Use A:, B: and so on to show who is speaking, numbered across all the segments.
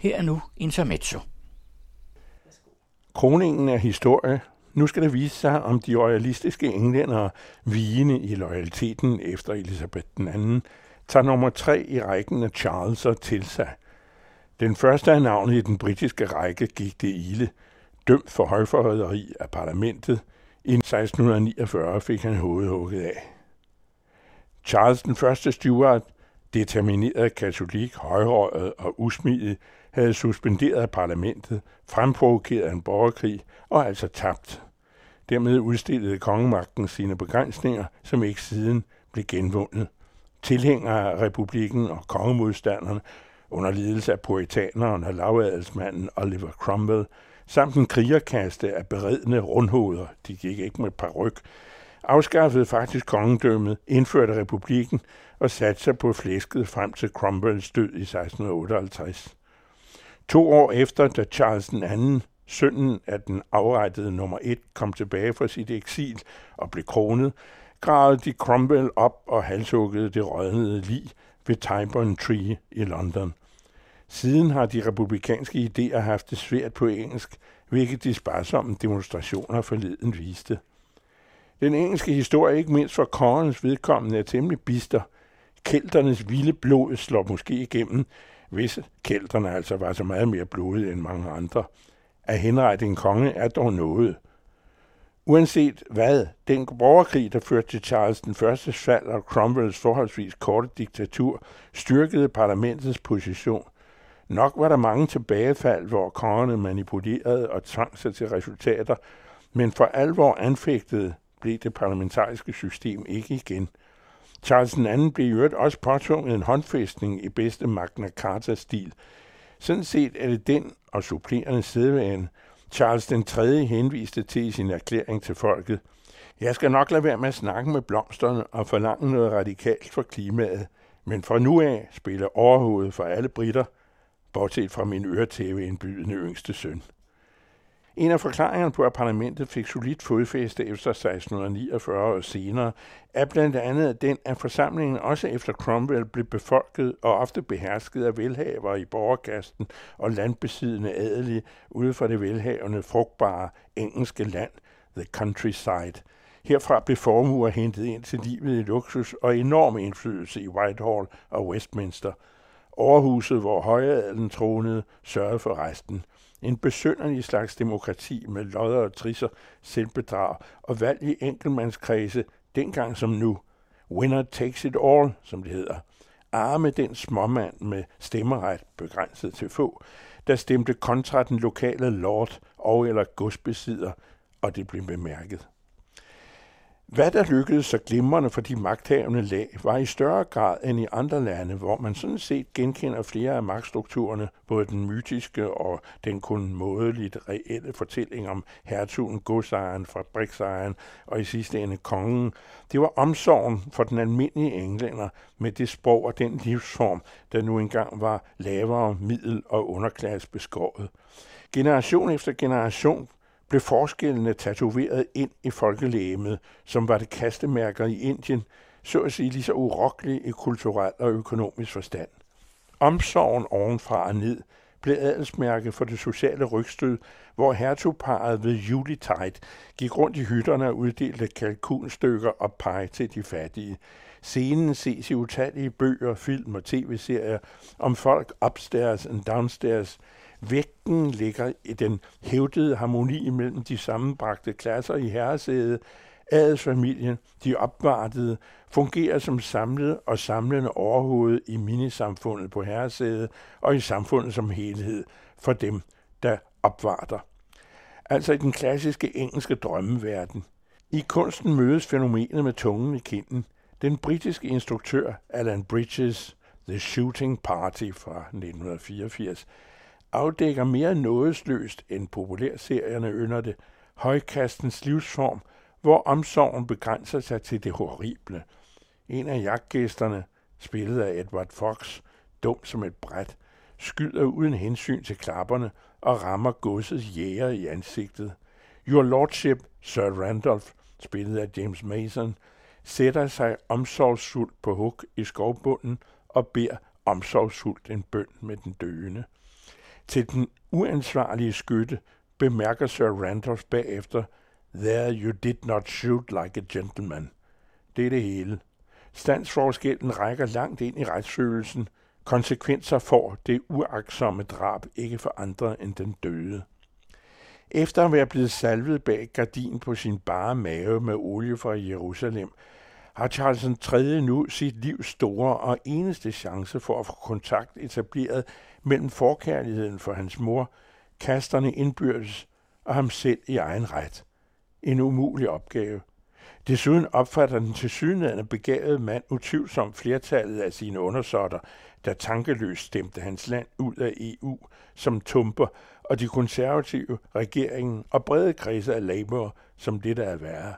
A: Her er nu Intermezzo.
B: Kroningen er historie. Nu skal det vise sig, om de royalistiske englændere, vigende i loyaliteten efter Elisabeth II, tager nummer tre i rækken af Charleser til sig. Den første af navnet i den britiske række gik det ilde, dømt for højforræderi af parlamentet. I 1649 fik han hovedhugget af. Charles den første Stuart, determineret katolik, højrøget og usmidig, havde suspenderet parlamentet, fremprovokeret en borgerkrig og altså tabt. Dermed udstillede kongemagten sine begrænsninger, som ikke siden blev genvundet. Tilhængere af republikken og kongemodstanderne under ledelse af puritaneren og lavadelsmanden Oliver Cromwell, samt en krigerkaste af beredne rundhoveder, de gik ikke med ryg, afskaffede faktisk kongedømmet, indførte republikken og satte sig på flæsket frem til Cromwells død i 1658. To år efter, da Charles II, sønnen af den afrettede nummer et, kom tilbage fra sit eksil og blev kronet, gravede de Cromwell op og halshuggede det rådnede lig ved Tyburn Tree i London. Siden har de republikanske idéer haft det svært på engelsk, hvilket de sparsomme demonstrationer forleden viste. Den engelske historie, ikke mindst for kongens vedkommende, er temmelig bister. Kælternes vilde blod slår måske igennem, hvis kælderne altså var så meget mere blodige end mange andre. At henrette en konge er dog noget. Uanset hvad, den borgerkrig, der førte til Charles den første fald og Cromwells forholdsvis korte diktatur, styrkede parlamentets position. Nok var der mange tilbagefald, hvor kongerne manipulerede og tvang sig til resultater, men for alvor anfægtede blev det parlamentariske system ikke igen. Charles II blev i øvrigt også påtvunget en håndfæstning i bedste Magna Carta-stil. Sådan set er det den og supplerende sædvane, Charles den 3. henviste til i sin erklæring til folket. Jeg skal nok lade være med at snakke med blomsterne og forlange noget radikalt for klimaet, men fra nu af spiller overhovedet for alle britter, bortset fra min øretæve-indbydende yngste søn. En af forklaringerne på, at parlamentet fik solidt fodfæste efter 1649 og senere, er blandt andet den, at forsamlingen også efter Cromwell blev befolket og ofte behersket af velhavere i borgerkasten og landbesiddende adelige ude for det velhavende, frugtbare engelske land, the countryside. Herfra blev formuer hentet ind til livet i luksus og enorm indflydelse i Whitehall og Westminster. Overhuset, hvor højadelen tronede, sørgede for resten – en besønderlig slags demokrati med lodder og trisser, selvbedrag og valg i enkeltmandskredse, dengang som nu. Winner takes it all, som det hedder. Arme den småmand med stemmeret begrænset til få, der stemte kontra den lokale lord og eller godsbesidder, og det blev bemærket. Hvad der lykkedes så glimrende for de magthavende lag, var i større grad end i andre lande, hvor man sådan set genkender flere af magtstrukturerne, både den mytiske og den kun mådeligt reelle fortælling om hertugen, godsejeren, fabriksejeren og i sidste ende kongen. Det var omsorgen for den almindelige englænder med det sprog og den livsform, der nu engang var lavere middel- og underklasse beskåret. Generation efter generation blev forskellene tatoveret ind i folkelægemet, som var det kastemærker i Indien, så at sige lige så urokkelige i kulturel og økonomisk forstand. Omsorgen ovenfra og ned blev adelsmærke for det sociale rygstød, hvor hertugparet ved juletide gik rundt i hytterne og uddelte kalkunstykker og pege til de fattige. Scenen ses i utallige bøger, film og tv-serier om folk upstairs and downstairs, Vægten ligger i den hævdede harmoni mellem de sammenbragte klasser i herresædet. Adelsfamilien, de opvartede, fungerer som samlet og samlende overhoved i minisamfundet på herresædet og i samfundet som helhed for dem, der opvarter. Altså i den klassiske engelske drømmeverden. I kunsten mødes fænomenet med tungen i kinden. Den britiske instruktør Alan Bridges, The Shooting Party fra 1984, afdækker mere nådesløst end populærserierne ynder det, højkastens livsform, hvor omsorgen begrænser sig til det horrible. En af jagtgæsterne, spillet af Edward Fox, dum som et bræt, skyder uden hensyn til klapperne og rammer godsets jæger i ansigtet. Your Lordship, Sir Randolph, spillet af James Mason, sætter sig omsorgsfuldt på hug i skovbunden og beder omsorgsfuldt en bøn med den døende. Til den uansvarlige skytte bemærker Sir Randolph bagefter, There you did not shoot like a gentleman. Det er det hele. Standsforskellen rækker langt ind i retsfølelsen. Konsekvenser får det uaksomme drab ikke for andre end den døde. Efter at være blevet salvet bag gardin på sin bare mave med olie fra Jerusalem, har Charles 3. nu sit livs store og eneste chance for at få kontakt etableret mellem forkærligheden for hans mor, kasterne indbyrdes og ham selv i egen ret. En umulig opgave. Desuden opfatter den tilsyneladende begavede mand utvivlsomt flertallet af sine undersåtter, der tankeløst stemte hans land ud af EU som tumper, og de konservative, regeringen og brede kredse af Labour som det, der er værre.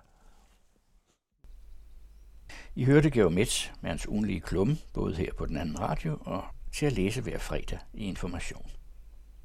A: I hørte Georg Metz med hans ugenlige klumme, både her på den anden radio og til at læse hver fredag i Information.